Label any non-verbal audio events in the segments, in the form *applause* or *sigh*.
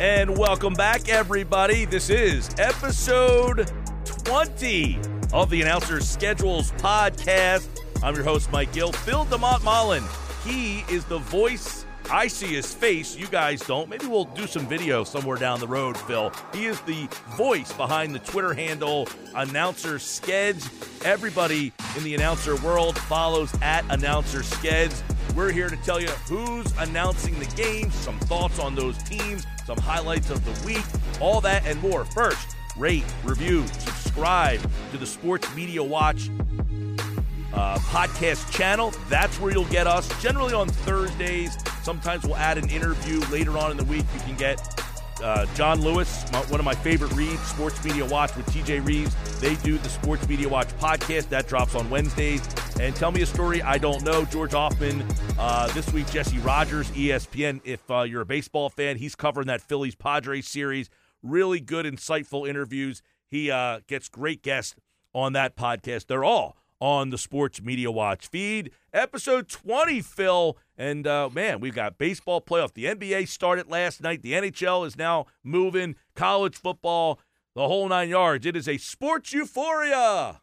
And welcome back, everybody. This is episode 20 of the Announcer Schedules podcast. I'm your host, Mike Gill. Phil DeMont Mullen, he is the voice. I see his face. You guys don't. Maybe we'll do some video somewhere down the road, Phil. He is the voice behind the Twitter handle Announcer Skeds. Everybody in the announcer world follows at Announcer Skeds. We're here to tell you who's announcing the games, some thoughts on those teams, some highlights of the week, all that and more. First, rate, review, subscribe to the Sports Media Watch uh, podcast channel. That's where you'll get us. Generally on Thursdays. Sometimes we'll add an interview later on in the week. You can get uh, John Lewis, my, one of my favorite reads, Sports Media Watch with TJ Reeves. They do the Sports Media Watch podcast that drops on Wednesdays. And tell me a story I don't know. George Hoffman, uh, this week, Jesse Rogers, ESPN. If uh, you're a baseball fan, he's covering that Phillies Padres series. Really good, insightful interviews. He uh, gets great guests on that podcast. They're all on the Sports Media Watch feed. Episode 20, Phil. And uh, man, we've got baseball playoff. The NBA started last night. The NHL is now moving. College football, the whole nine yards. It is a sports euphoria.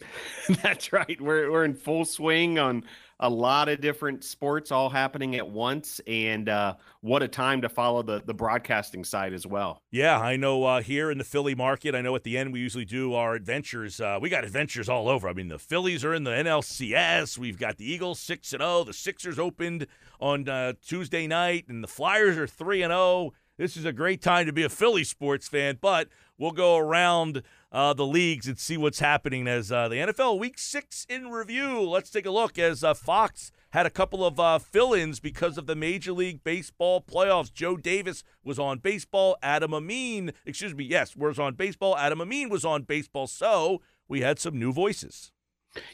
*laughs* That's right. We're we're in full swing on a lot of different sports all happening at once, and uh, what a time to follow the the broadcasting side as well. Yeah, I know. Uh, here in the Philly market, I know at the end we usually do our adventures. Uh, we got adventures all over. I mean, the Phillies are in the NLCS. We've got the Eagles six and zero. Oh. The Sixers opened on uh, Tuesday night, and the Flyers are three and zero. Oh. This is a great time to be a Philly sports fan, but we'll go around uh, the leagues and see what's happening as uh, the NFL Week Six in review. Let's take a look as uh, Fox had a couple of uh, fill-ins because of the Major League Baseball playoffs. Joe Davis was on baseball. Adam Amin, excuse me, yes, was on baseball. Adam Amin was on baseball. So we had some new voices.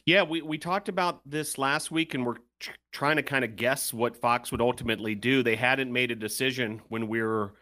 Yeah, we, we talked about this last week, and we're tr- trying to kind of guess what Fox would ultimately do. They hadn't made a decision when we were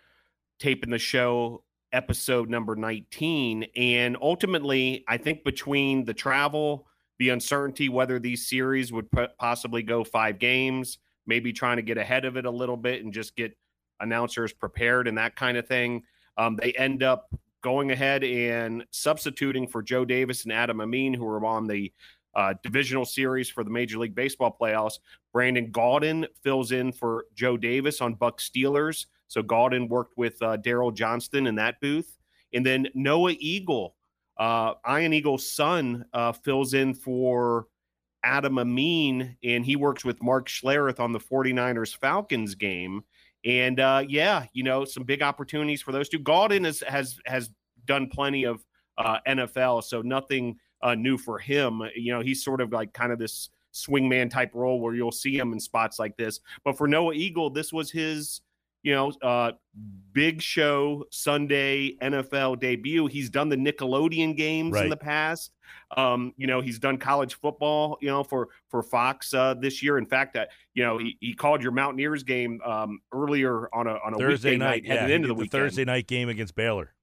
taping the show episode number 19. And ultimately, I think between the travel, the uncertainty whether these series would possibly go five games, maybe trying to get ahead of it a little bit and just get announcers prepared and that kind of thing, um, they end up going ahead and substituting for Joe Davis and Adam Amin, who are on the uh, divisional series for the Major League Baseball playoffs. Brandon Gaudin fills in for Joe Davis on Buck Steelers. So Gaudin worked with uh, Daryl Johnston in that booth. And then Noah Eagle, uh, Eagle's son, uh, fills in for Adam Amin, and he works with Mark Schlereth on the 49ers Falcons game. And uh, yeah, you know, some big opportunities for those two. Gaudin has has has done plenty of uh, NFL, so nothing uh, new for him. You know, he's sort of like kind of this swingman type role where you'll see him in spots like this. But for Noah Eagle, this was his you know, uh, big show Sunday NFL debut. He's done the Nickelodeon games right. in the past. Um, you know, he's done college football, you know, for for Fox uh, this year. In fact, uh, you know, he, he called your Mountaineers game um, earlier on a on a Thursday night, night headed yeah, into the, the. Thursday night game against Baylor.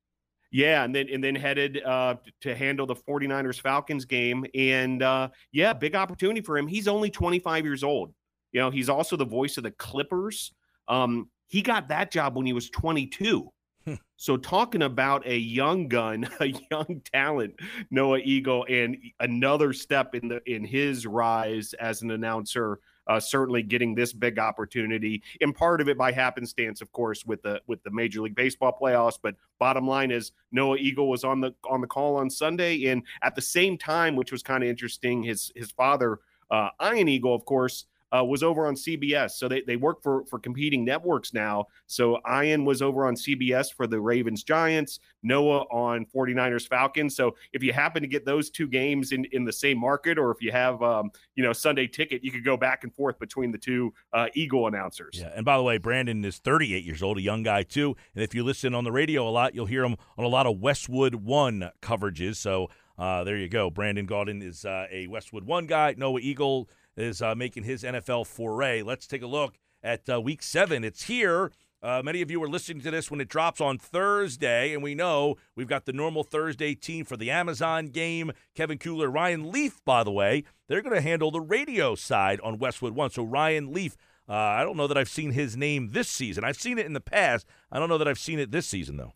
Yeah, and then and then headed uh, to handle the 49ers Falcons game. And uh, yeah, big opportunity for him. He's only 25 years old. You know, he's also the voice of the Clippers. Um, he got that job when he was 22. Hmm. so talking about a young gun, *laughs* a young talent, Noah Eagle, and another step in the in his rise as an announcer uh, certainly getting this big opportunity. And part of it by happenstance, of course, with the with the Major League Baseball playoffs. But bottom line is Noah Eagle was on the on the call on Sunday, and at the same time, which was kind of interesting, his his father, uh, Ian Eagle, of course uh, was over on CBS. So they, they work for, for competing networks now. So Ian was over on CBS for the Ravens Giants, Noah on 49ers Falcons. So if you happen to get those two games in, in the same market, or if you have, um, you know, Sunday ticket, you could go back and forth between the two uh, Eagle announcers. Yeah. And by the way, Brandon is 38 years old, a young guy too. And if you listen on the radio a lot, you'll hear him on a lot of Westwood One coverages. So uh, there you go. Brandon Gaudin is uh, a Westwood One guy. Noah Eagle is uh, making his NFL foray. Let's take a look at uh, week seven. It's here. Uh, many of you are listening to this when it drops on Thursday, and we know we've got the normal Thursday team for the Amazon game. Kevin Kugler, Ryan Leaf, by the way, they're going to handle the radio side on Westwood One. So Ryan Leaf, uh, I don't know that I've seen his name this season. I've seen it in the past. I don't know that I've seen it this season though.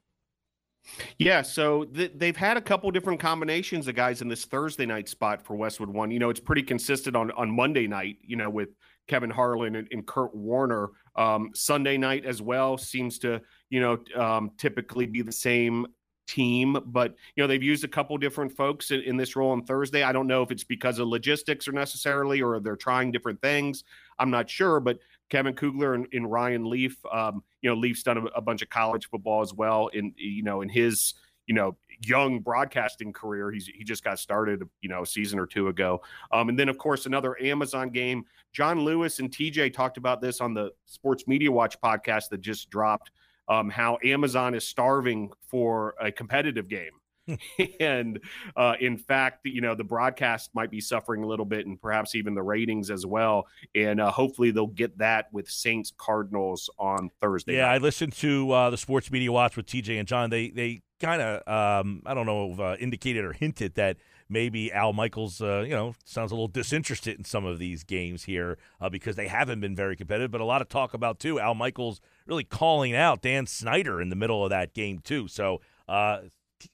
Yeah, so th- they've had a couple different combinations of guys in this Thursday night spot for Westwood One. You know, it's pretty consistent on on Monday night. You know, with Kevin Harlan and, and Kurt Warner. Um, Sunday night as well seems to you know um, typically be the same team, but you know they've used a couple different folks in, in, this role on Thursday. I don't know if it's because of logistics or necessarily, or they're trying different things. I'm not sure, but Kevin Kugler and, and Ryan Leaf. Um, you know, Leaf's done a, a, bunch of college football as well. In you know, in his you know young broadcasting career, he's he just got started you know a season or two ago. Um, and then of course another Amazon game. John Lewis and TJ talked about this on the Sports Media Watch podcast that just dropped. Um, how Amazon is starving for a competitive game. *laughs* and uh, in fact, you know, the broadcast might be suffering a little bit and perhaps even the ratings as well. And uh, hopefully they'll get that with Saints Cardinals on Thursday. Yeah, night. I listened to uh, the Sports Media Watch with TJ and John. They, they kind of, um, I don't know, uh, indicated or hinted that maybe Al Michaels, uh, you know, sounds a little disinterested in some of these games here uh, because they haven't been very competitive. But a lot of talk about, too, Al Michaels really calling out Dan Snyder in the middle of that game, too. So, uh,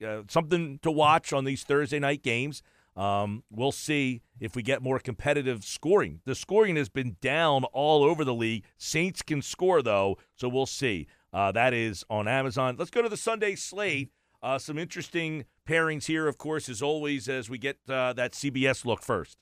uh, something to watch on these Thursday night games. Um, we'll see if we get more competitive scoring. The scoring has been down all over the league. Saints can score though, so we'll see. Uh, that is on Amazon. Let's go to the Sunday slate. Uh, some interesting pairings here, of course, as always, as we get uh, that CBS look first.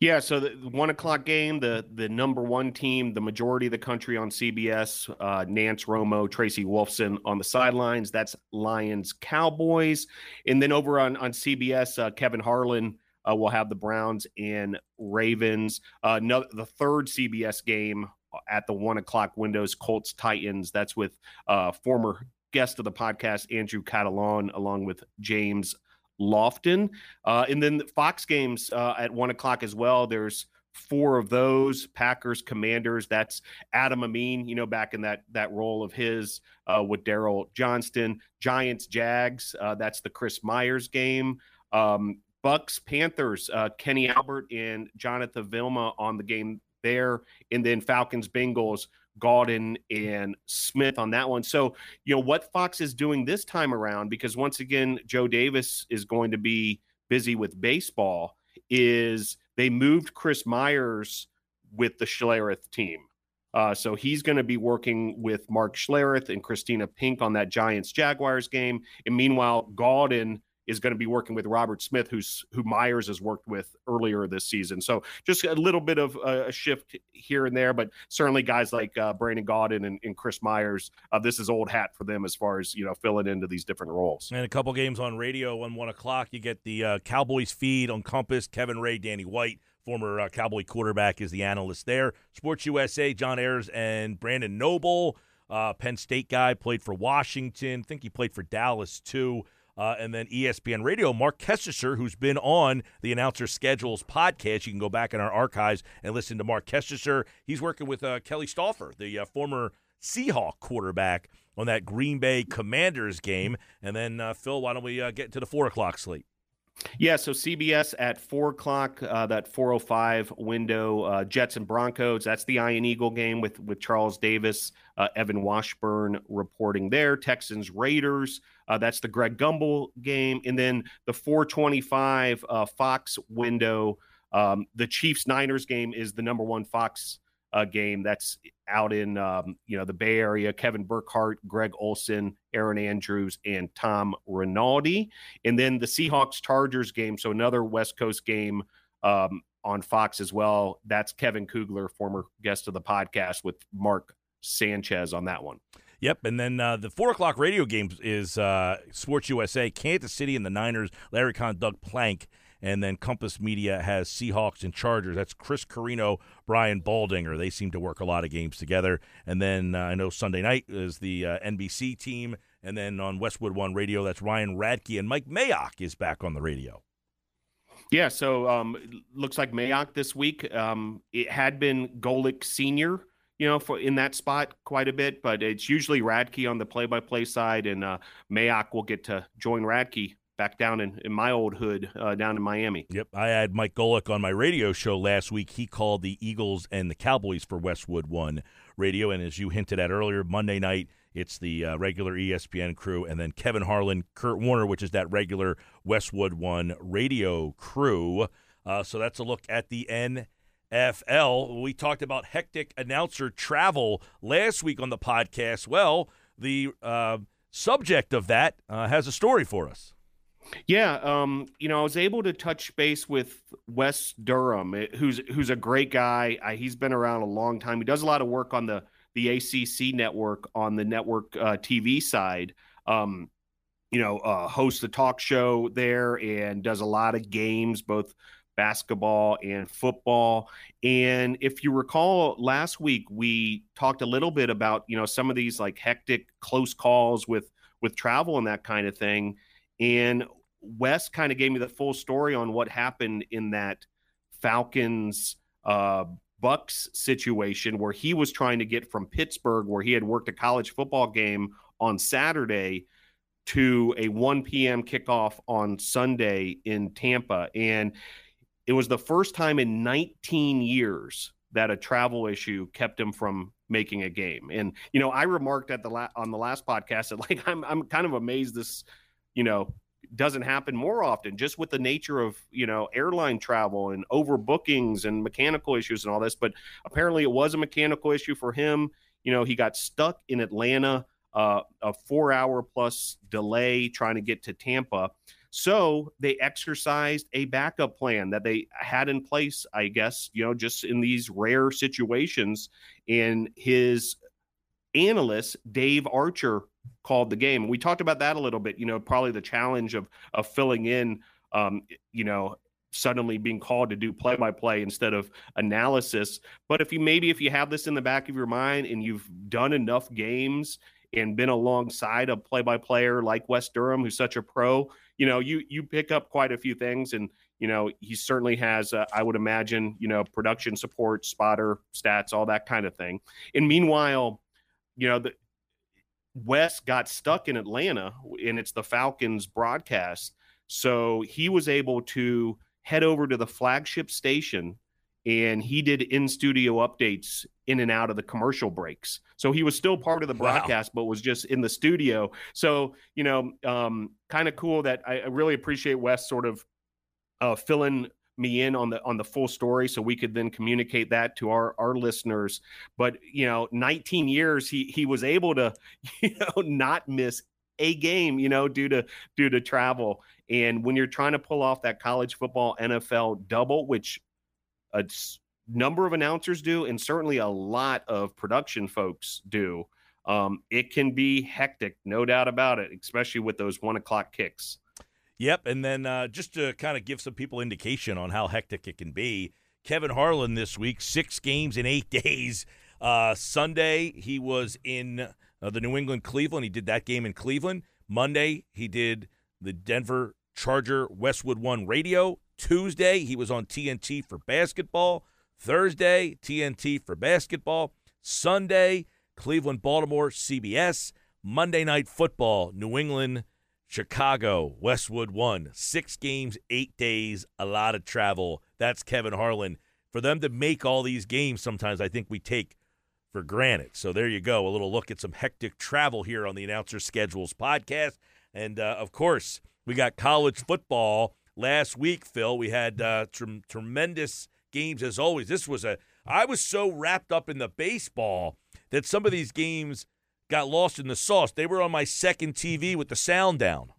Yeah, so the one o'clock game, the the number one team, the majority of the country on CBS, uh, Nantz Romo, Tracy Wolfson on the sidelines. That's Lions Cowboys, and then over on on CBS, uh, Kevin Harlan uh, will have the Browns and Ravens. Uh, no, the third CBS game at the one o'clock windows, Colts Titans. That's with uh, former guest of the podcast Andrew Catalon, along with James Lofton. Uh, and then Fox games uh, at one o'clock as well. There's four of those Packers Commanders. That's Adam Amin, you know, back in that that role of his uh, with Daryl Johnston. Giants Jags. Uh, that's the Chris Myers game. Um, Bucs Panthers. Uh, Kenny Albert and Jonathan Vilma on the game there, and then Falcons Bengals. Gaudin and Smith on that one. So, you know, what Fox is doing this time around, because once again, Joe Davis is going to be busy with baseball, is they moved Chris Myers with the Schlereth team. Uh, so he's going to be working with Mark Schlereth and Christina Pink on that Giants Jaguars game. And meanwhile, Gaudin is going to be working with Robert Smith, who's who Myers has worked with earlier this season. So just a little bit of a, shift here and there, but certainly guys like uh, Brandon Gaudin and, and Chris Myers, uh, this is old hat for them as far as you know filling into these different roles. And a couple games on radio on one o'clock, you get the uh, Cowboys feed on Compass. Kevin Ray, Danny White. Former uh, Cowboy quarterback is the analyst there. Sports USA, John Ahlers and Brandon Noble, uh, Penn State guy, played for Washington. Think he played for Dallas too. Uh, and then ESPN Radio, Marc Kestecher, who's been on the Announcer Schedules podcast. You can go back in our archives and listen to Marc Kestecher. He's working with uh, Kelly Stouffer, the uh, former Seahawk quarterback, on that Green Bay Commanders game. And then, uh, Phil, why don't we uh, get to the 4 o'clock slate? Yeah, so CBS at four o'clock, uh, that four oh five window, uh, Jets and Broncos. That's the Ian Eagle game with with Charles Davis, uh, Evan Washburn reporting there. Texans Raiders. Uh, that's the Greg Gumbel game, and then the four twenty five uh, Fox window. Um, the Chiefs Niners game is the number one Fox uh, game that's out in um, you know the Bay Area. Kevin Burkhardt, Greg Olsen, Erin Andrews, and Tom Rinaldi, and then the Seahawks Chargers game. So another West Coast game um, on Fox as well. That's Kevin Kugler, former guest of the podcast, with Mark Sanchez on that one. Yep, and then uh, the four o'clock radio game is uh, Sports USA, Kansas City and the Niners. Larry Kahn, Doug Plank, and then Compass Media has Seahawks and Chargers. That's Chris Carrino, Brian Baldinger. They seem to work a lot of games together. And then uh, I know Sunday night is the uh, NBC team, and then on Westwood One Radio, that's Ryan Radtke and Mike Mayock is back on the radio. Yeah, so um, looks like Mayock this week. Um, it had been Golic Senior you know, for in that spot quite a bit, but it's usually Radtke on the play-by-play side, and uh, Mayock will get to join Radtke back down in, in my old hood uh, down in Miami. Yep, I had Mike Golic on my radio show last week. He called the Eagles and the Cowboys for Westwood One Radio, and as you hinted at earlier, Monday night it's the uh, regular ESPN crew, and then Kevin Harlan, Kurt Warner, which is that regular Westwood One radio crew. Uh, so that's a look at the N. FL. We talked about hectic announcer travel last week on the podcast. Well, the uh, subject of that uh, has a story for us. Yeah, um, you know, I was able to touch base with Wes Durham, eh, who's who's a great guy. I, he's been around a long time. He does a lot of work on the the ACC network on the network uh, TV side. Um, you know, uh, hosts a talk show there and does a lot of games, both basketball and football. And if you recall last week, we talked a little bit about, you know, some of these like hectic close calls with with travel and that kind of thing. And Wes kind of gave me the full story on what happened in that Falcons uh, Bucs situation where he was trying to get from Pittsburgh, where he had worked a college football game on Saturday, to a 1 p.m. kickoff on Sunday in Tampa. And it was the first time in 19 years that a travel issue kept him from making a game. And you know, I remarked at the la- on the last podcast that like I'm I'm kind of amazed this, you know, doesn't happen more often just with the nature of, you know, airline travel and overbookings and mechanical issues and all this, but apparently it was a mechanical issue for him. You know, he got stuck in Atlanta, uh, a 4-hour plus delay trying to get to Tampa. So they exercised a backup plan that they had in place, I guess, you know, just in these rare situations. And his analyst, Dave Archer, called the game. We talked about that a little bit, you know, probably the challenge of of filling in um, you know, suddenly being called to do play by play instead of analysis. But if you maybe if you have this in the back of your mind and you've done enough games and been alongside a play by player like Wes Durham, who's such a pro, you know, you you pick up quite a few things, and you know, he certainly has, uh, I would imagine, you know, production support, spotter, stats, all that kind of thing. And meanwhile, you know, the Wes got stuck in Atlanta, and it's the Falcons broadcast, so he was able to head over to the flagship station and he did in studio updates in and out of the commercial breaks. So he was still part of the broadcast, wow. but was just in the studio. So, you know, um, kind of cool that I, I, really appreciate Wes sort of uh, filling me in on the on the full story so we could then communicate that to our our listeners but you know 19 years he he was able to *laughs* you know not miss a game you know due to due to travel and when you're trying to pull off that college football NFL double which a number of announcers do, and certainly a lot of production folks do. Um, it can be hectic, no doubt about it, especially with those one o'clock kicks. Yep, and then uh, just to kind of give some people indication on how hectic it can be, Kevin Harlan this week, six games in eight *laughs* days. Uh, Sunday he was in uh, the New England Cleveland. He did that game in Cleveland. Monday he did the Denver Charger Westwood One Radio. Tuesday, he was on TNT for basketball. Thursday, TNT for basketball. Sunday, Cleveland, Baltimore, CBS. Monday Night Football, New England, Chicago, Westwood One. Six games, eight days, a lot of travel. That's Kevin Harlan. For them to make all these games, sometimes I think we take for granted. So there you go. A little look at some hectic travel here on the Announcer Schedules podcast. And uh, of course, we got college football last week, Phil. We had uh, tr- tremendous games as always. This was a I was so wrapped up in the baseball that some of these games got lost in the sauce. They were on my second TV with the sound down.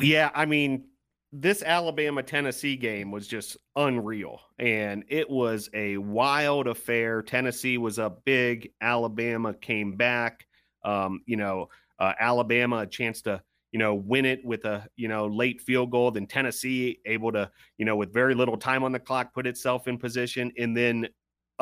Yeah, I mean, this Alabama Tennessee game was just unreal. And it was a wild affair. Tennessee was up big. Alabama came back. Um, you know, uh, Alabama a chance to, you know, win it with a, you know, late field goal. Then Tennessee able to, you know, with very little time on the clock, put itself in position and then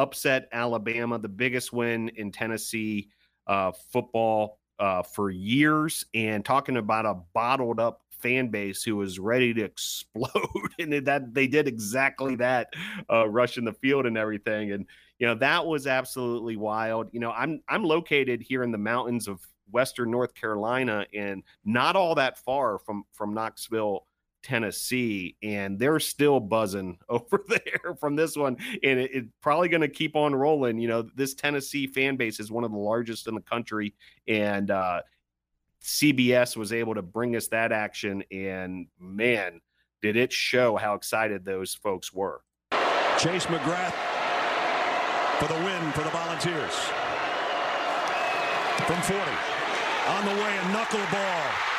upset Alabama, the biggest win in Tennessee uh, football uh, for years. And talking about a bottled up fan base who was ready to explode, *laughs* and that they did exactly that, uh, rushing the field and everything. And you know that was absolutely wild. You know, I'm I'm located here in the mountains of western North Carolina, and not all that far from from Knoxville. Tennessee, and they're still buzzing *laughs* over there from this one, and it's it probably going to keep on rolling. You know, this Tennessee fan base is one of the largest in the country, and uh, CBS was able to bring us that action, and man, did it show how excited those folks were. Chase McGrath for the win for the Volunteers. From 40. On the way, a knuckleball.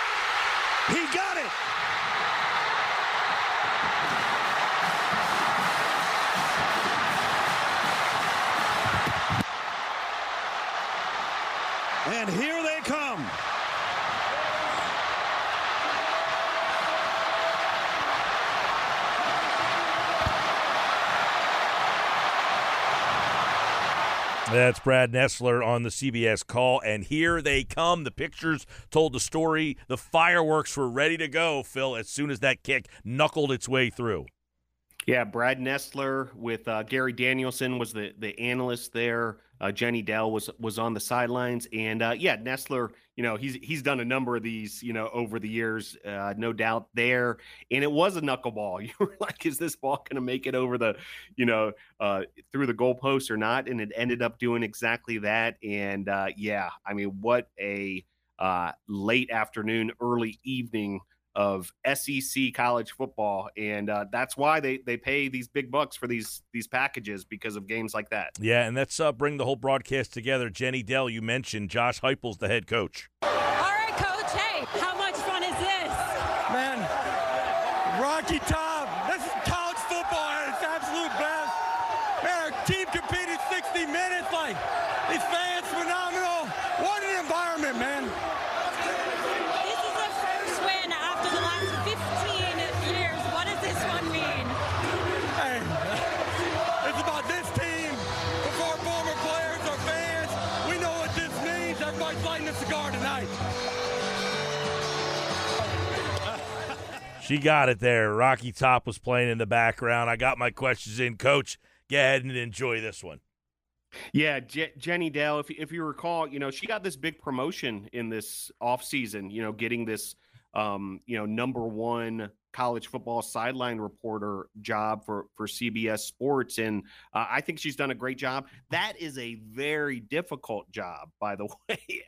That's Brad Nessler on the CBS call, and here they come. The pictures told the story. The fireworks were ready to go, Phil, as soon as that kick knuckled its way through. Yeah, Brad Nessler with uh, Gary Danielson was the the analyst there. Uh, Jenny Dell was was on the sidelines, and uh, yeah, Nessler, you know, he's he's done a number of these, you know, over the years, uh, no doubt there. And it was a knuckleball. *laughs* You were like, is this ball going to make it over the, you know, uh, through the goalpost or not? And it ended up doing exactly that. And uh, yeah, I mean, what a uh, late afternoon, early evening of SEC college football, and uh, that's why they they pay these big bucks for these these packages because of games like that. Yeah, and let's uh, bring the whole broadcast together. Jenny Dell, you mentioned Josh Heupel's the head coach. All right, coach. Hey, how She got it there. Rocky Top was playing in the background. I got my questions in. Coach, go ahead and enjoy this one. Yeah, Je- Jenny Dell, if if you recall, you know, she got this big promotion in this offseason, you know, getting this um, you know, number 1 college football sideline reporter job for for CBS Sports and uh, I think she's done a great job. That is a very difficult job, by the *laughs* way.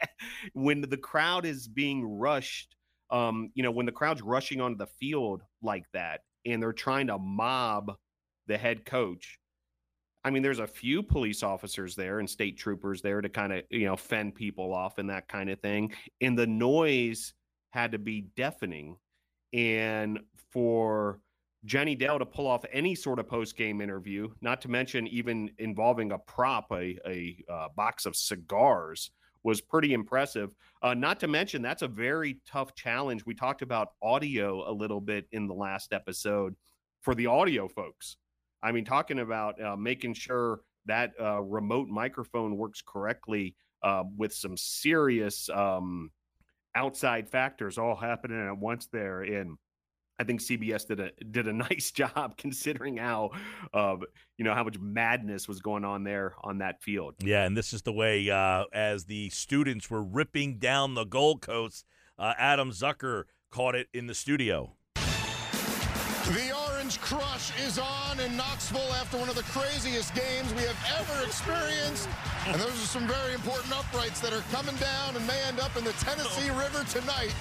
when the crowd is being rushed, um, you know, when the crowd's rushing onto the field like that and they're trying to mob the head coach I mean, there's a few police officers there and state troopers there to kind of, you know, fend people off and that kind of thing. And the noise had to be deafening. And for Jenny Dell to pull off any sort of post game interview, not to mention even involving a prop, a, a uh, box of cigars, was pretty impressive. Uh, not to mention, that's a very tough challenge. We talked about audio a little bit in the last episode for the audio folks. I mean, talking about uh, making sure that uh, remote microphone works correctly uh, with some serious um, outside factors all happening at once there. And I think CBS did a did a *laughs* nice job considering how uh, you know how much madness was going on there on that field. Yeah, and this is the way uh, as the students were ripping down the goalpost, uh, Adam Zucker caught it in the studio. The orange Orange Crush is on in Knoxville after one of the craziest games we have ever experienced. And those are some very important uprights that are coming down and may end up in the Tennessee River tonight.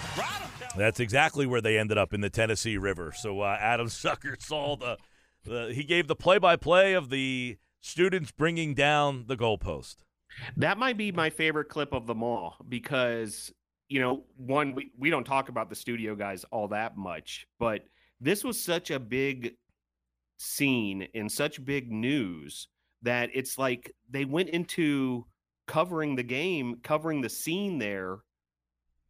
That's exactly where they ended up in the Tennessee River. So uh, Adam Zucker saw the, the he gave the play-by-play of the students bringing down the goalpost. That might be my favorite clip of them all because you know, one we, we don't talk about the studio guys all that much, but this was such a big scene and such big news that it's like they went into covering the game, covering the scene there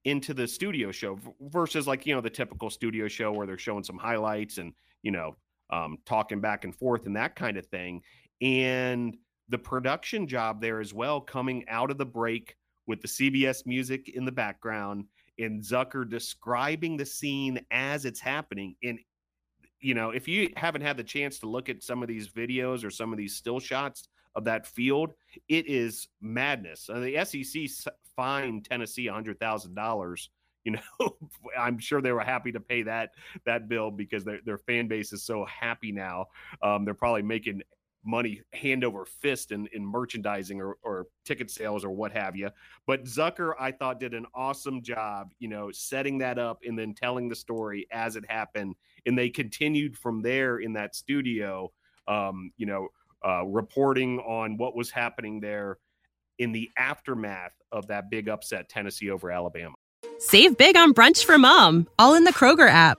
into the studio show versus like, you know, the typical studio show where they're showing some highlights and, you know, um, talking back and forth and that kind of thing. And the production job there as well, coming out of the break with the CBS music in the background and Zucker describing the scene as it's happening. And, you know, if you haven't had the chance to look at some of these videos or some of these still shots of that field, it is madness. Uh, the SEC fined Tennessee $100,000 you know *laughs* i'm sure they were happy to pay that that bill because their, their fan base is so happy now um, they're probably making money hand over fist in, in merchandising or, or ticket sales or what have you. But Zucker, I thought, did an awesome job, you know, setting that up and then telling the story as it happened. And they continued from there in that studio, um, you know, uh, reporting on what was happening there in the aftermath of that big upset, Tennessee over Alabama. Save big on brunch for mom, all in the Kroger app.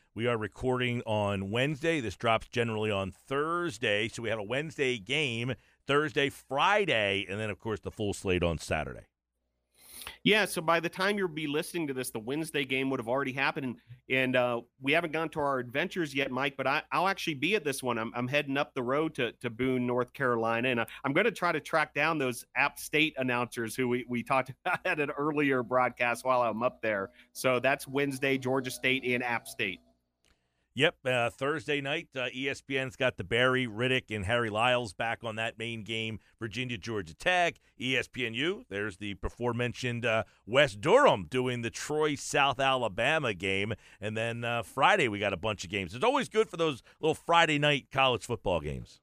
we are recording on Wednesday. This drops generally on Thursday. So we have a Wednesday game, Thursday, Friday, and then, of course, the full slate on Saturday. Yeah, so by the time you'll be listening to this, the Wednesday game would have already happened, and, uh, we haven't gone to our adventures yet, Mike. But I, will actually be at this one. I'm, I'm, heading up the road to, to Boone, North Carolina, and I, am going to try to track down those App State announcers who we, we talked *laughs* about at an earlier broadcast while I'm up there. So that's Wednesday, Georgia State and App State. Yep, uh, Thursday night, uh, ESPN's got the Barry Riddick and Harry Lyles back on that main game. Virginia, Georgia Tech, ESPNU. There's the before mentioned uh, Wes Durham doing the Troy South Alabama game, and then uh, Friday we got a bunch of games. It's always good for those little Friday night college football games.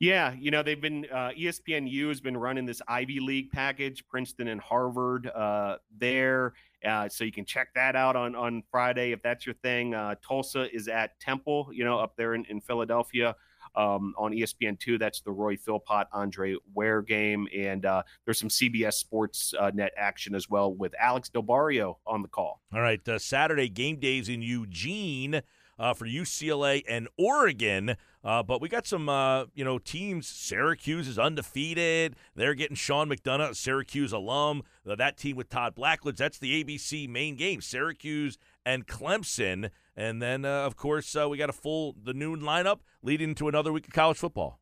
Yeah, you know they've been uh, ESPNU has been running this Ivy League package, Princeton and Harvard uh, there, uh, so you can check that out on on Friday if that's your thing. Uh, Tulsa is at Temple, you know, up there in, in Philadelphia. Um, on ESPN two, that's the Roy Philpott Andre Ware game, and uh, there's some CBS Sports uh, Net action as well with Alex Del Barrio on the call. All right, Saturday game days in Eugene uh, for UCLA and Oregon. Uh, but we got some, uh, you know, teams. Syracuse is undefeated. They're getting Sean McDonough, Syracuse alum. Uh, that team with Todd Blackledge. That's the ABC main game. Syracuse and Clemson. And then, uh, of course, uh, we got a full the noon lineup leading to another week of college football.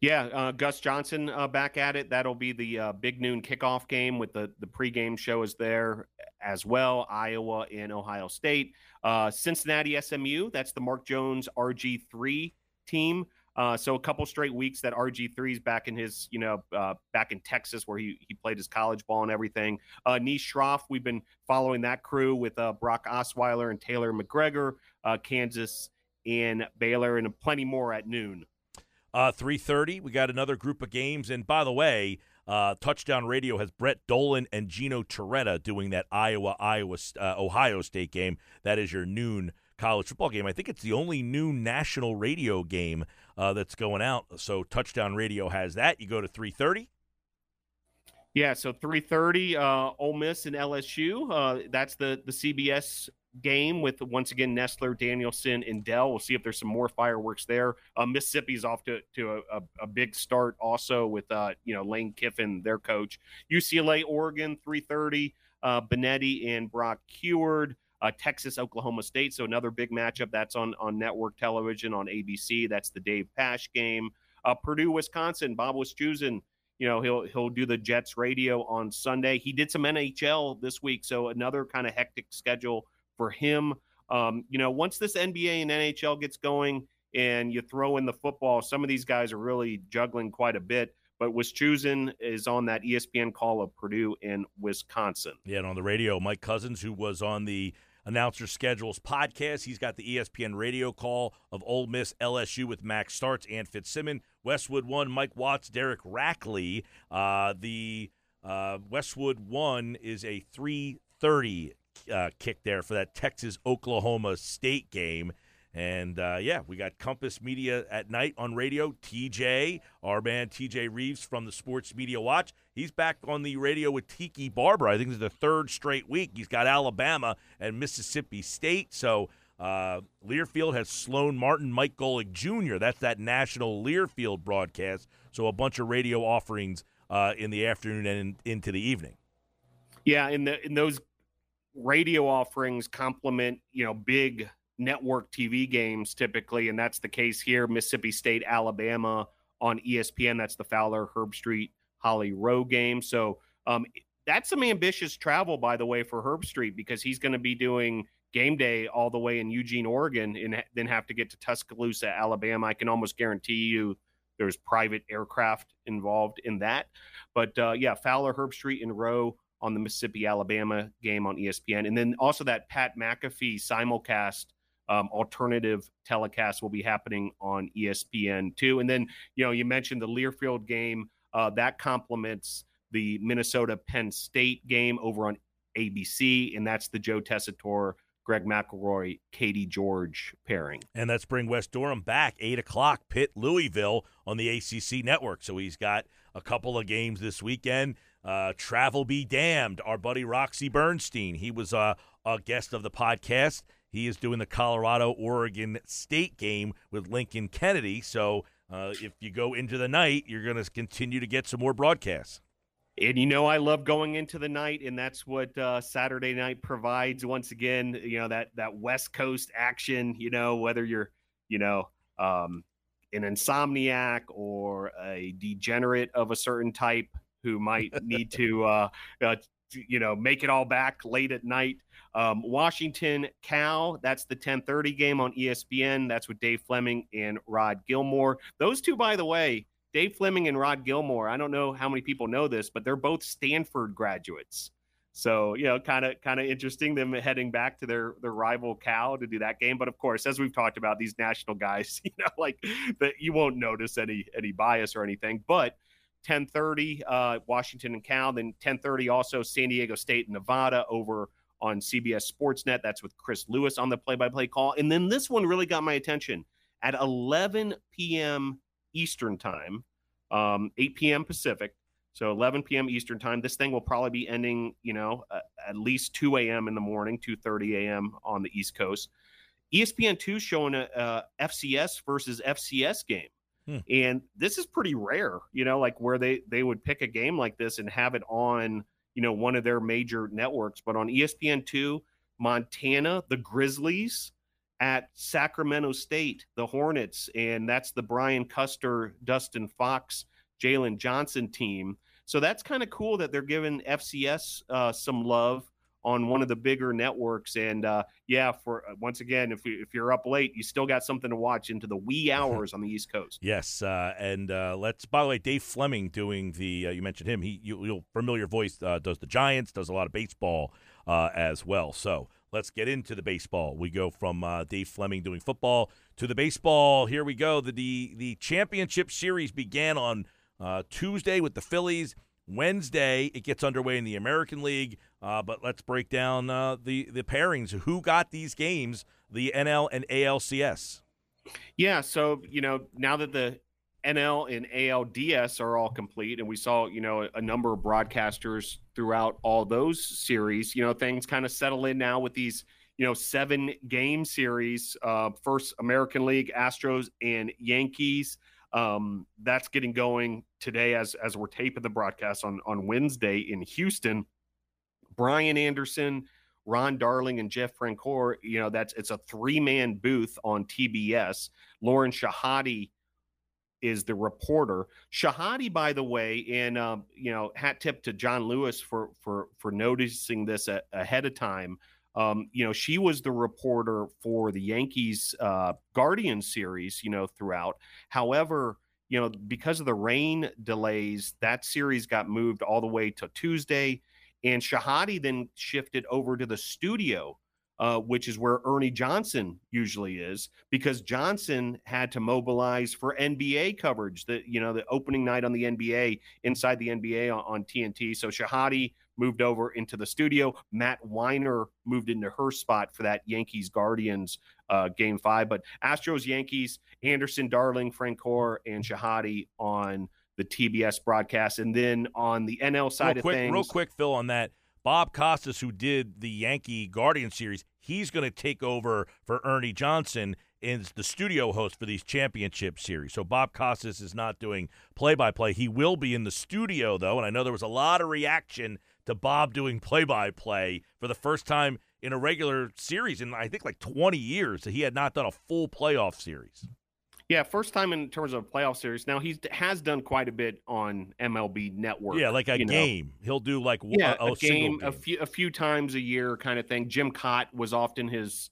Yeah, uh, Gus Johnson uh, back at it. That'll be the uh, big noon kickoff game with the the pregame show is there as well. Iowa and Ohio State, uh, Cincinnati SMU. That's the Mark Jones RG three team. Uh, so a couple straight weeks that RG 3 is back in his, you know, uh, back in Texas where he, he played his college ball and everything. Uh, Schroff, we've been following that crew with uh, Brock Osweiler and Taylor McGregor, uh, Kansas and Baylor, and plenty more at noon. Uh, 3.30, we got another group of games. And by the way, uh, Touchdown Radio has Brett Dolan and Gino Torretta doing that Iowa, Iowa, Ohio State game. That is your noon college football game. I think it's the only new national radio game uh, that's going out. So Touchdown Radio has that. You go to 3:30. Yeah, so 3:30, uh, Ole Miss and LSU. Uh, that's the the CBS game with once again Nessler, Danielson, and Dell. We'll see if there's some more fireworks there. Uh, Mississippi's off to to a, a, big start also with uh, you know Lane Kiffin, their coach. UCLA, Oregon, 3:30. Uh, Benetti and Brock Huard. Uh, Texas, Oklahoma State. So another big matchup that's on on network television on ABC. That's the Dave Pasch game. Uh, Purdue, Wisconsin. Bob Wischusen, you know, he'll he'll do the Jets radio on Sunday. He did some NHL this week, so another kind of hectic schedule for him. Um, you know, once this NBA and NHL gets going, and you throw in the football, some of these guys are really juggling quite a bit. But Wischusen is on that ESPN call of Purdue and Wisconsin. Yeah, and on the radio, Mike Couzens, who was on the announcer schedules podcast. He's got the ESPN radio call of Ole Miss LSU with Max Starks and Fitzsimmons. Westwood one, Mike Watts, Derek Rackley. Uh, the uh, Westwood one is a 330 uh, kick there for that Texas Oklahoma State game. And uh, yeah, we got Compass Media at night on radio. TJ, our man TJ Reeves from the Sports Media Watch, he's back on the radio with Tiki Barber. I think it's the third straight week. He's got Alabama and Mississippi State. So uh, Learfield has Sloan Martin, Mike Golic Jr. That's that national Learfield broadcast. So a bunch of radio offerings uh, in the afternoon and in, into the evening. Yeah, in the in those radio offerings complement you know big network TV games typically, and that's the case here. Mississippi State, Alabama on ESPN. That's the Fowler Herbstreit, Holly Rowe game. So um, that's some ambitious travel, by the way, for Herbstreit because he's going to be doing game day all the way in Eugene, Oregon, and then have to get to Tuscaloosa, Alabama. I can almost guarantee you there's private aircraft involved in that. But uh, yeah, Fowler, Herbstreit, and Rowe on the Mississippi Alabama game on ESPN, and then also that Pat McAfee simulcast um, alternative telecast will be happening on ESPN too. And then, you know, you mentioned the Learfield game uh, that complements the Minnesota Penn State game over on ABC, and that's the Joe Tessitore. Greg McElroy, Katie George pairing. And let's bring Wes Durham back, 8 o'clock, Pitt, Louisville on the ACC network. So he's got a couple of games this weekend. Uh, travel be damned. Our buddy Roxy Bernstein, he was uh, a guest of the podcast. He is doing the Colorado Oregon State game with Lincoln Kennedy. So uh, if you go into the night, you're going to continue to get some more broadcasts. And you know, I love going into the night, and that's what uh, Saturday night provides. Once again, you know that that West Coast action. You know, whether you're, you know, um, an insomniac or a degenerate of a certain type who might need to, uh, uh, you know, make it all back late at night. Um, Washington Cal, that's the 1030 game on ESPN. That's with Dave Flemming and Rod Gilmore. Those two, by the way, Dave Flemming and Rod Gilmore, I don't know how many people know this, but they're both Stanford graduates. So, you know, kind of kind of interesting them heading back to their their rival Cal to do that game. But of course, as we've talked about, these national guys, *laughs* you know, like that you won't notice any any bias or anything. But 1030 uh, Washington and Cal, then 1030 also San Diego State and Nevada over on CBS Sportsnet. That's with Chris Lewis on the play by play call. And then this one really got my attention at 11 p.m. Eastern Time, um, 8 p.m. Pacific. So 11 p.m. Eastern Time. This thing will probably be ending, you know, uh, at least 2 a.m. in the morning, 2:30 a.m. on the East Coast. ESPN two showing a, a FCS versus FCS game, hmm. and this is pretty rare. You know, like where they they would pick a game like this and have it on you know, one of their major networks. But on ESPN2, Montana, the Grizzlies at Sacramento State, the Hornets, and that's the Brian Custer, Dustin Fox, Jalen Johnson team. So that's kind of cool that they're giving FCS uh, some love on one of the bigger networks. And uh, yeah, for uh, once again, if if you're up late, you still got something to watch into the wee *laughs* hours on the East Coast. Yes, uh, and uh, let's. By the way, Dave Flemming doing the. Uh, you mentioned him. He you, will familiar voice uh, does the Giants, does a lot of baseball as well. So let's get into the baseball. We go from Dave Flemming doing football to the baseball. Here we go. The the, the championship series began on Tuesday with the Phillies. Wednesday, it gets underway in the American League. Uh, but let's break down uh, the the pairings. Who got these games? The NL and ALCS. Yeah, so you know now that the NL and ALDS are all complete, and we saw you know a, a number of broadcasters throughout all those series. You know things kind of settle in now with these you know seven game series. Uh, first American League, Astros and Yankees. Um, that's getting going today as as we're taping the broadcast on on Wednesday in Houston. Brian Anderson, Ron Darling and Jeff Francoeur, you know, that's it's a three man booth on TBS. Lauren Shehadi is the reporter. Shehadi, by the way, and um, you know, hat tip to John Lewis for for for noticing this a, ahead of time. Um, you know, she was the reporter for the Yankees uh, Guardian series. You know, throughout. However, you know, because of the rain delays, that series got moved all the way to Tuesday. And Shehadi then shifted over to the studio, uh, which is where Ernie Johnson usually is, because Johnson had to mobilize for NBA coverage. The you know the opening night on the NBA inside the NBA on, on TNT. So Shehadi moved over into the studio. Matt Winer moved into her spot for that Yankees Guardians uh, game five. But Astros Yankees, Anderson, Darling, Francoeur, and Shehadi on the TBS broadcast. And then on the NL side real quick, of things. Real quick, Phil, on that. Bob Costas, who did the Yankee Guardian series, he's going to take over for Ernie Johnson as the studio host for these championship series. So Bob Costas is not doing play by play. He will be in the studio, though. And I know there was a lot of reaction to Bob doing play by play for the first time in a regular series in, I think, like 20 years. That he had not done a full playoff series. Yeah, first time in terms of a playoff series. Now he has done quite a bit on MLB Network. Yeah, like a game. Know. He'll do like yeah, a, a, a game, game, a few a few times a year, kind of thing. Jim Kaat was often his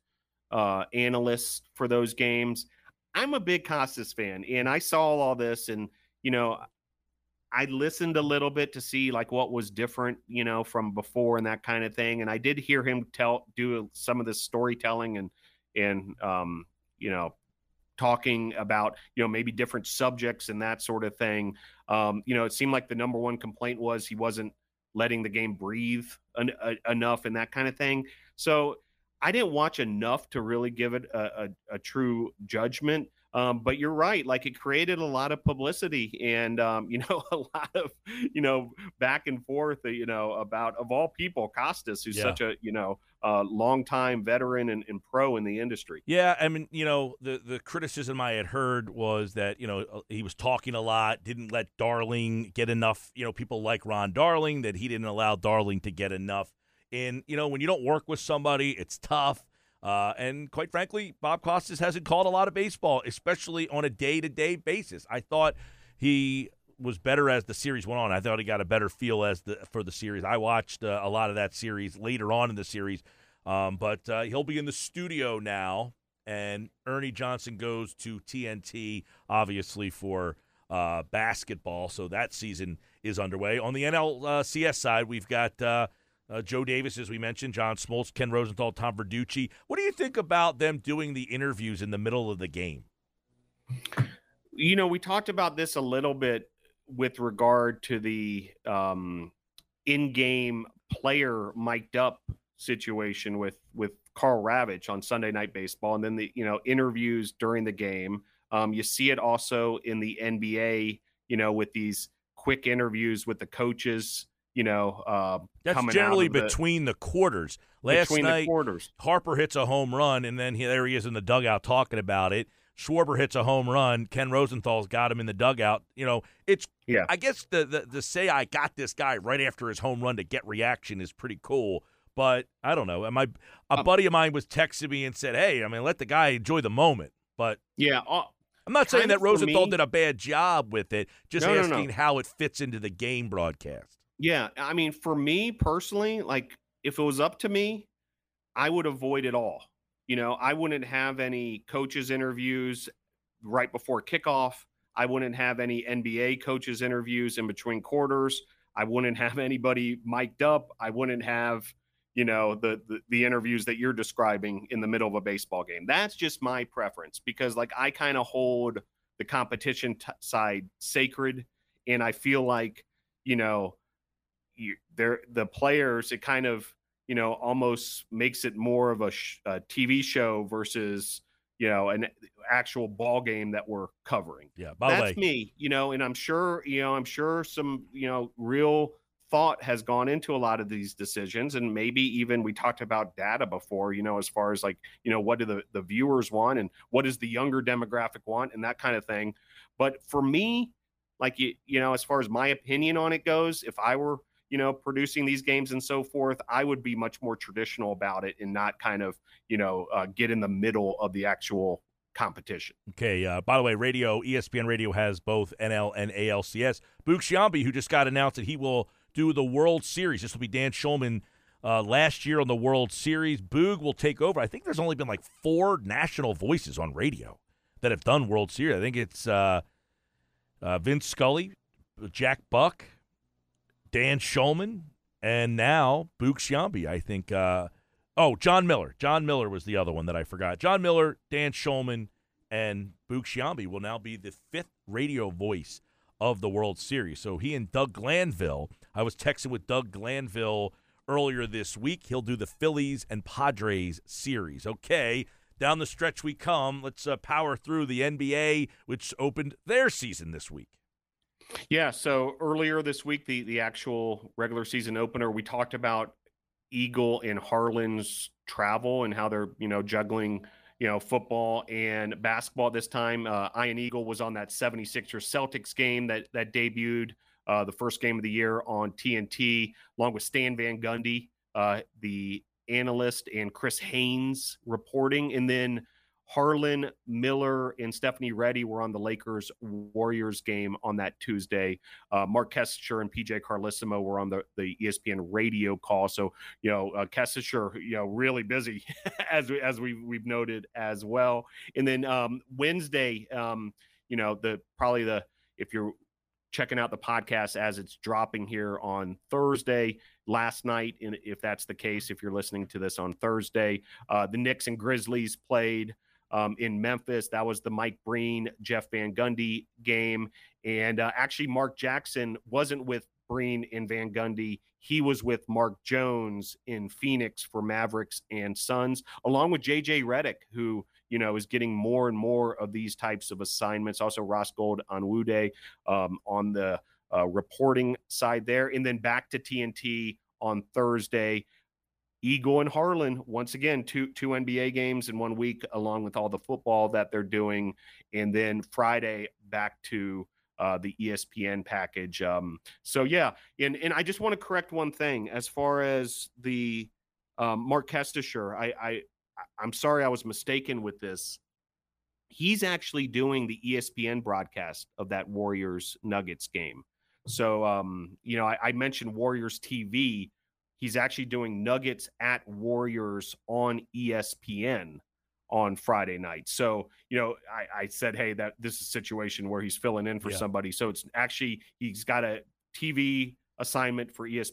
uh, analyst for those games. I'm a big Costas fan, and I saw all this, and you know, I listened a little bit to see like what was different, you know, from before and that kind of thing. And I did hear him tell do some of this storytelling and and um, you know talking about you know maybe different subjects and that sort of thing. Um, you know, it seemed like the number one complaint was he wasn't letting the game breathe en- a- enough and that kind of thing. So I didn't watch enough to really give it a, a, a true judgment. Um, but you're right. Like it created a lot of publicity and, um, *laughs* you know, a lot of, you know, back and forth, uh, you know, about of all people, Costas, who's yeah. such a, you know, uh, longtime veteran and, and, pro in the industry. Yeah. I mean, you know, the, the criticism I had heard was that, you know, uh, he was talking a lot, didn't let Darling get enough, you know, people like Ron Darling, that he didn't allow Darling to get enough. And, you know, when you don't work with somebody, it's tough. Uh, and quite frankly, Bob Costas hasn't called a lot of baseball, especially on a day to day basis. I thought he was better as the series went on. I thought he got a better feel as the for the series. I watched uh, a lot of that series later on in the series, um, but uh, he'll be in the studio now. And Ernie Johnson goes to TNT, obviously for uh, basketball. So that season is underway. On the NLCS side, we've got uh, uh, Joe Davis, as we mentioned, John Smoltz, Ken Rosenthal, Tom Verducci. What do you think about them doing the interviews in the middle of the game? You know, we talked about this a little bit with regard to the um, in-game player mic'd up situation with with Karl Ravech on Sunday Night Baseball, and then the you know interviews during the game. Um, you see it also in the NBA, you know, with these quick interviews with the coaches you know, uh, that's generally between the, the quarters. Last night, quarters. Harper hits a home run, and then he, there he is in the dugout talking about it. Schwarber hits a home run. Ken Rosenthal's got him in the dugout. You know, it's yeah. I guess the, the the say I got this guy right after his home run to get reaction is pretty cool. But I don't know. My a um, buddy of mine was texting me and said, "Hey, I mean, let the guy enjoy the moment." But yeah, uh, I'm not saying that Rosenthal me, did a bad job with it. Just no, asking no, no. how it fits into the game broadcast. Yeah, I mean, for me personally, like if it was up to me, I would avoid it all. You know, I wouldn't have any coaches interviews right before kickoff. I wouldn't have any NBA coaches interviews in between quarters. I wouldn't have *laughs* anybody mic'd up. I wouldn't have, you know, the, the, the interviews that you're describing in the middle of a baseball game. That's just my preference because like I kind of hold the competition t- side sacred and I feel like, you know, you, they're the players. It kind of you know almost makes it more of a, sh- a TV show versus you know an actual ball game that we're covering. Yeah, that's me. You know, and I'm sure you know I'm sure some you know real thought has gone into a lot of these decisions and maybe even we talked about data before you know as far as like you know what do the, the viewers want and what does the younger demographic want and that kind of thing but for me like you you know as far as my opinion on it goes if i were you know, producing these games and so forth, I would be much more traditional about it and not kind of, you know, uh, get in the middle of the actual competition. Okay. Uh, by the way, radio ESPN Radio has both NL and ALCS. Boog Sciambi, who just got announced that he will do the World Series. This will be Dan Shulman uh, last year on the World Series. Boog will take over. I think there's only been like four national voices on radio that have done World Series. I think it's uh, uh, Vince Scully, Jack Buck, Dan Shulman, and now Boog Sciambi. I think. Uh, oh, Jon Miller. Jon Miller was the other one that I forgot. Jon Miller, Dan Shulman, and Boog Sciambi will now be the fifth radio voice of the World Series. So he and Doug Glanville. I was texting with Doug Glanville earlier this week. He'll do the Phillies and Padres series. Okay, down the stretch we come. Let's uh, power through the NBA, which opened their season this week. Yeah. So earlier this week, the the actual regular season opener, we talked about Eagle and Harlan's travel and how they're you know juggling you know football and basketball this time. Uh, Ian Eagle was on that 76ers Celtics game that that debuted uh, the first game of the year on TNT, along with Stan Van Gundy, uh, the analyst, and Chris Haynes reporting. And then Harlan Miller and Stephanie Ready were on the Lakers Warriors game on that Tuesday. Uh, Marc Kestecher and PJ Carlesimo were on the, the ESPN radio call. So, you know, uh, Kestecher, you know, really busy *laughs* as we, as we we've noted as well. And then um, Wednesday, um, you know, the probably the if you're checking out the podcast as it's dropping here on Thursday. Last night, And if that's the case, if you're listening to this on Thursday, uh, the Knicks and Grizzlies played um, in Memphis. That was the Mike Breen, Jeff Van Gundy game. And uh, actually, Mark Jackson wasn't with Breen in Van Gundy. He was with Mark Jones in Phoenix for Mavericks and Suns, along with JJ Redick, who you know, is getting more and more of these types of assignments. Also, Roz Gold-Onwude um, on the uh, reporting side there. And then back to TNT on Thursday. Eagle and Harlan, once again, two two NBA games in one week, along with all the football that they're doing. And then Friday back to uh, the ESPN package. Um, so yeah, and and I just want to correct one thing as far as the um, Marc Kestecher. I, I I'm sorry I was mistaken with this. He's actually doing the ESPN broadcast of that Warriors Nuggets game. So, um, you know, I, I mentioned Warriors TV. He's actually doing Nuggets at Warriors on ESPN on Friday night. So, you know, I, I, said, hey, that this is a situation where he's filling in for yeah. somebody. So it's actually he's got a TV assignment for ESPN.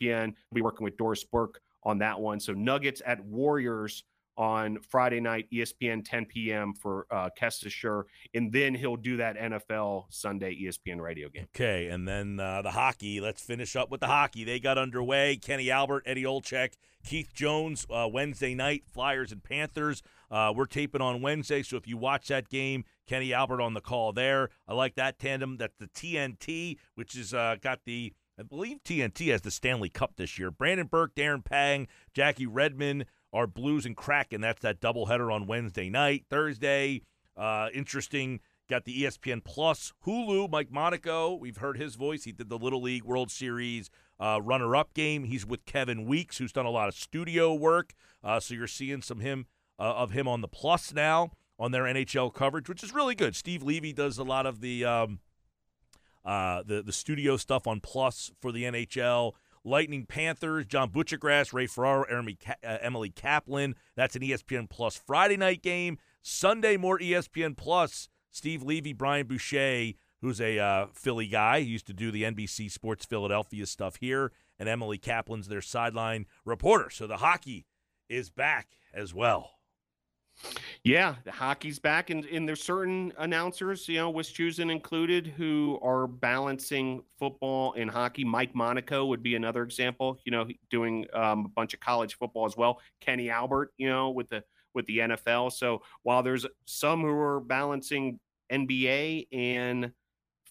We'll be working with Doris Burke on that one. So Nuggets at Warriors on Friday night, ESPN 10 p.m. for uh, Kestecher, and then he'll do that NFL Sunday ESPN radio game. Okay, and then uh, the hockey. Let's finish up with the hockey. They got underway. Kenny Albert, Eddie Olczyk, Keith Jones uh, Wednesday night. Flyers and Panthers. Uh, we're taping on Wednesday, so if you watch that game, Kenny Albert on the call there. I like that tandem. That's the TNT, which has uh, got the I believe TNT has the Stanley Cup this year. Brendan Burke, Darren Pang, Jackie Redmond are Blues and Kraken. That's that doubleheader on Wednesday night. Thursday, uh, interesting. Got the ESPN Plus Hulu. Mike Monaco, we've heard his voice. He did the Little League World Series uh, runner-up game. He's with Kevin Weeks, who's done a lot of studio work. Uh, so you're seeing some him uh, of him on the Plus now on their NHL coverage, which is really good. Steve Levy does a lot of the. Um, uh, the the studio stuff on Plus for the NHL. Lightning Panthers, John Buccigross, Ray Ferraro, Emily, uh, Emily Kaplan. That's an ESPN Plus Friday night game. Sunday, more ESPN Plus. Steve Levy, Brian Boucher, who's a uh, Philly guy. He used to do the NBC Sports Philadelphia stuff here. And Emily Kaplan's their sideline reporter. So the hockey is back as well. Yeah, the hockey's back, and, and there's certain announcers, you know, Wischusen included, who are balancing football and hockey. Mike Monaco would be another example, you know, doing um, a bunch of college football as well. Kenny Albert, you know, with the with the NFL. So while there's some who are balancing NBA and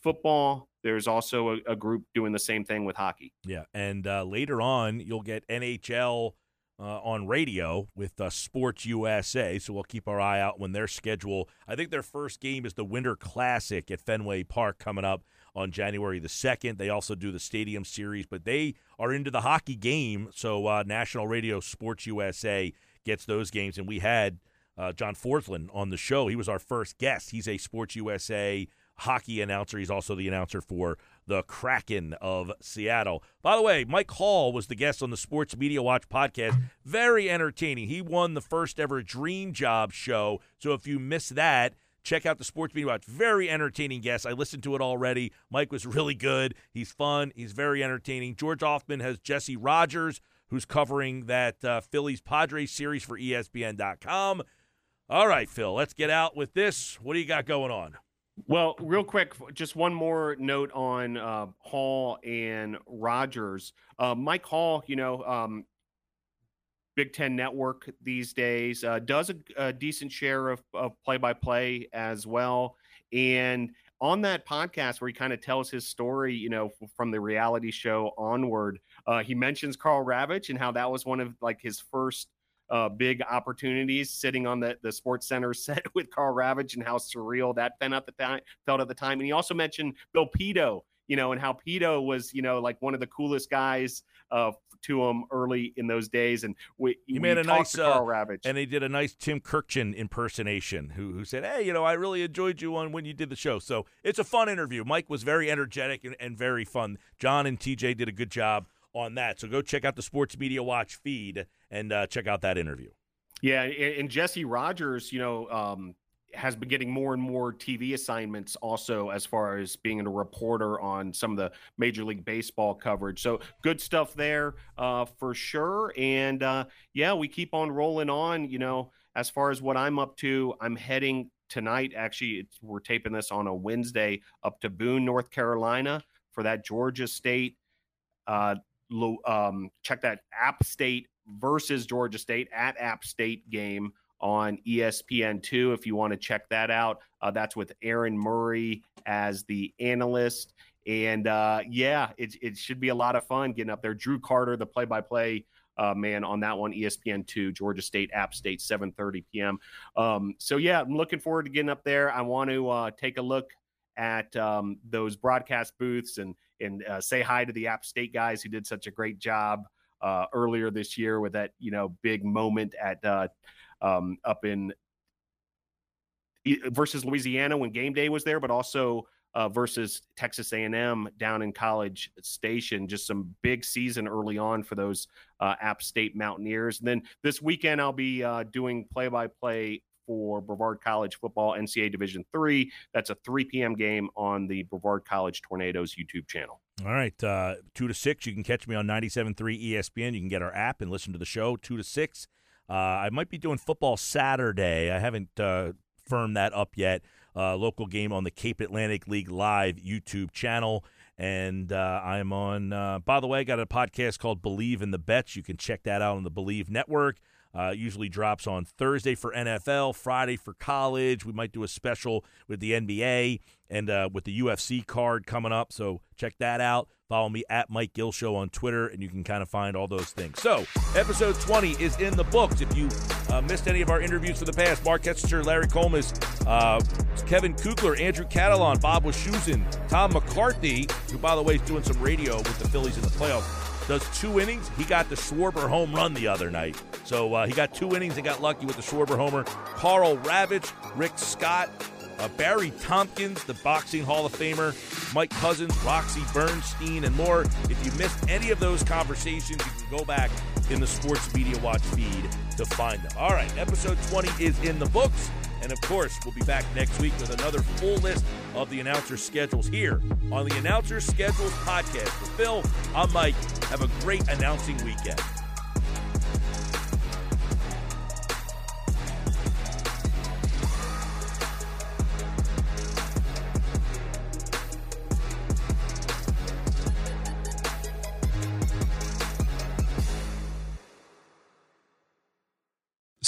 football, there's also a, a group doing the same thing with hockey. Yeah, and uh, later on, you'll get NHL uh, on radio with uh, Sports USA. So we'll keep our eye out when their schedule. I think their first game is the Winter Classic at Fenway Park coming up on January the 2nd. They also do the Stadium Series, but they are into the hockey game. So uh, National Radio Sports USA gets those games. And we had uh, John Forslund on the show. He was our first guest. He's a Sports USA hockey announcer. He's also the announcer for the Kraken of Seattle. By the way, Mike Hall was the guest on the Sports Media Watch podcast. Very entertaining. He won the first ever Dream Job show. So if you missed that, check out the Sports Media Watch. Very entertaining guest. I listened to it already. Mike was really good. He's fun. He's very entertaining. George Hoffman has Jesse Rogers, who's covering that uh, Phillies Padres series for ESPN.com. All right, Phil, let's get out with this. What do you got going on? Well, real quick, just one more note on uh, Hall and Rogers. Uh, Mike Hall, you know, um, Big Ten Network these days uh, does a, a, decent share of, of play-by-play as well, and on that podcast where he kind of tells his story, you know, from the reality show onward, uh, he mentions Karl Ravech and how that was one of like his first uh, big opportunities sitting on the, the Sports Center *laughs* set with Karl Ravech and how surreal that felt at the time. Felt at the time, and he also mentioned Bill Pidto, you know, and how Pidto was, you know, like one of the coolest guys uh, to him early in those days. And we he made a nice uh, Karl Ravech, and he did a nice Tim Kurkjian impersonation, who who said, "Hey, you know, I really enjoyed you on when you did the show." So it's a fun interview. Mike was very energetic and, and very fun. John and TJ did a good job on that. So go check out the Sports Media Watch feed and uh, check out that interview. Yeah, and Jesse Rogers, you know, um, has been getting more and more TV assignments also as far as being a reporter on some of the Major League Baseball coverage. So good stuff there uh, for sure. And uh, yeah, we keep on rolling on. You know, as far as what I'm up to, I'm heading tonight. Actually, we're taping this on a Wednesday up to Boone, North Carolina for that Georgia State. Uh, um, check that App State versus Georgia State at App State game on ESPN2 if you want to check that out. Uh, that's with Aaron Murray as the analyst. And uh, yeah, it, it should be a lot of fun getting up there. Drew Carter, the play by play man on that one, ESPN2, Georgia State, App State, 7.30 p.m. Um, so yeah, I'm looking forward to getting up there. I want to uh, take a look at um, those broadcast booths and and uh, say hi to the App State guys who did such a great job uh, earlier this year with that you know big moment at uh, um, up in versus Louisiana when game day was there, but also uh, versus Texas A&M down in College Station. Just some big season early on for those uh, App State Mountaineers. And then this weekend I'll be uh, doing play-by-play for Brevard College football NCAA Division three. That's a 3 p.m. game on the Brevard College Tornadoes YouTube channel. All right, uh, two to six. You can catch me on 97.3 ESPN. You can get our app and listen to the show two to six. Uh, I might be doing football Saturday. I haven't uh, firmed that up yet. Uh, local game on the Cape Atlantic League Live YouTube channel. And uh, I'm on, uh, by the way, I got a podcast called Believe in the Bets. You can check that out on the Believe Network. Uh, usually drops on Thursday for NFL, Friday for college. We might do a special with the NBA and uh, with the UFC card coming up. So check that out. Follow me at Mike Gill Show on Twitter, and you can kind of find all those things. So, episode 20 is in the books. If you uh, missed any of our interviews for the past, Marc Kestecher, Larry Collmus, uh, Kevin Kugler, Andrew Catalon, Bob Wischusen, Tom McCarthy, who, by the way, is doing some radio with the Phillies in the playoffs does two innings. He got the Schwarber home run the other night. So uh, he got two innings and got lucky with the Schwarber homer. Karl Ravech, Rick Scott, uh, Barry Tompkins, the boxing Hall of Famer, Mike Couzens, Roxy Bernstein, and more. If you missed any of those conversations, you can go back in the Sports Media Watch feed to find them. All right, episode 20 is in the books. And of course, we'll be back next week with another full list of the announcer schedules here on the Announcer Schedules podcast. For Phil, I'm Mike. Have a great announcing weekend.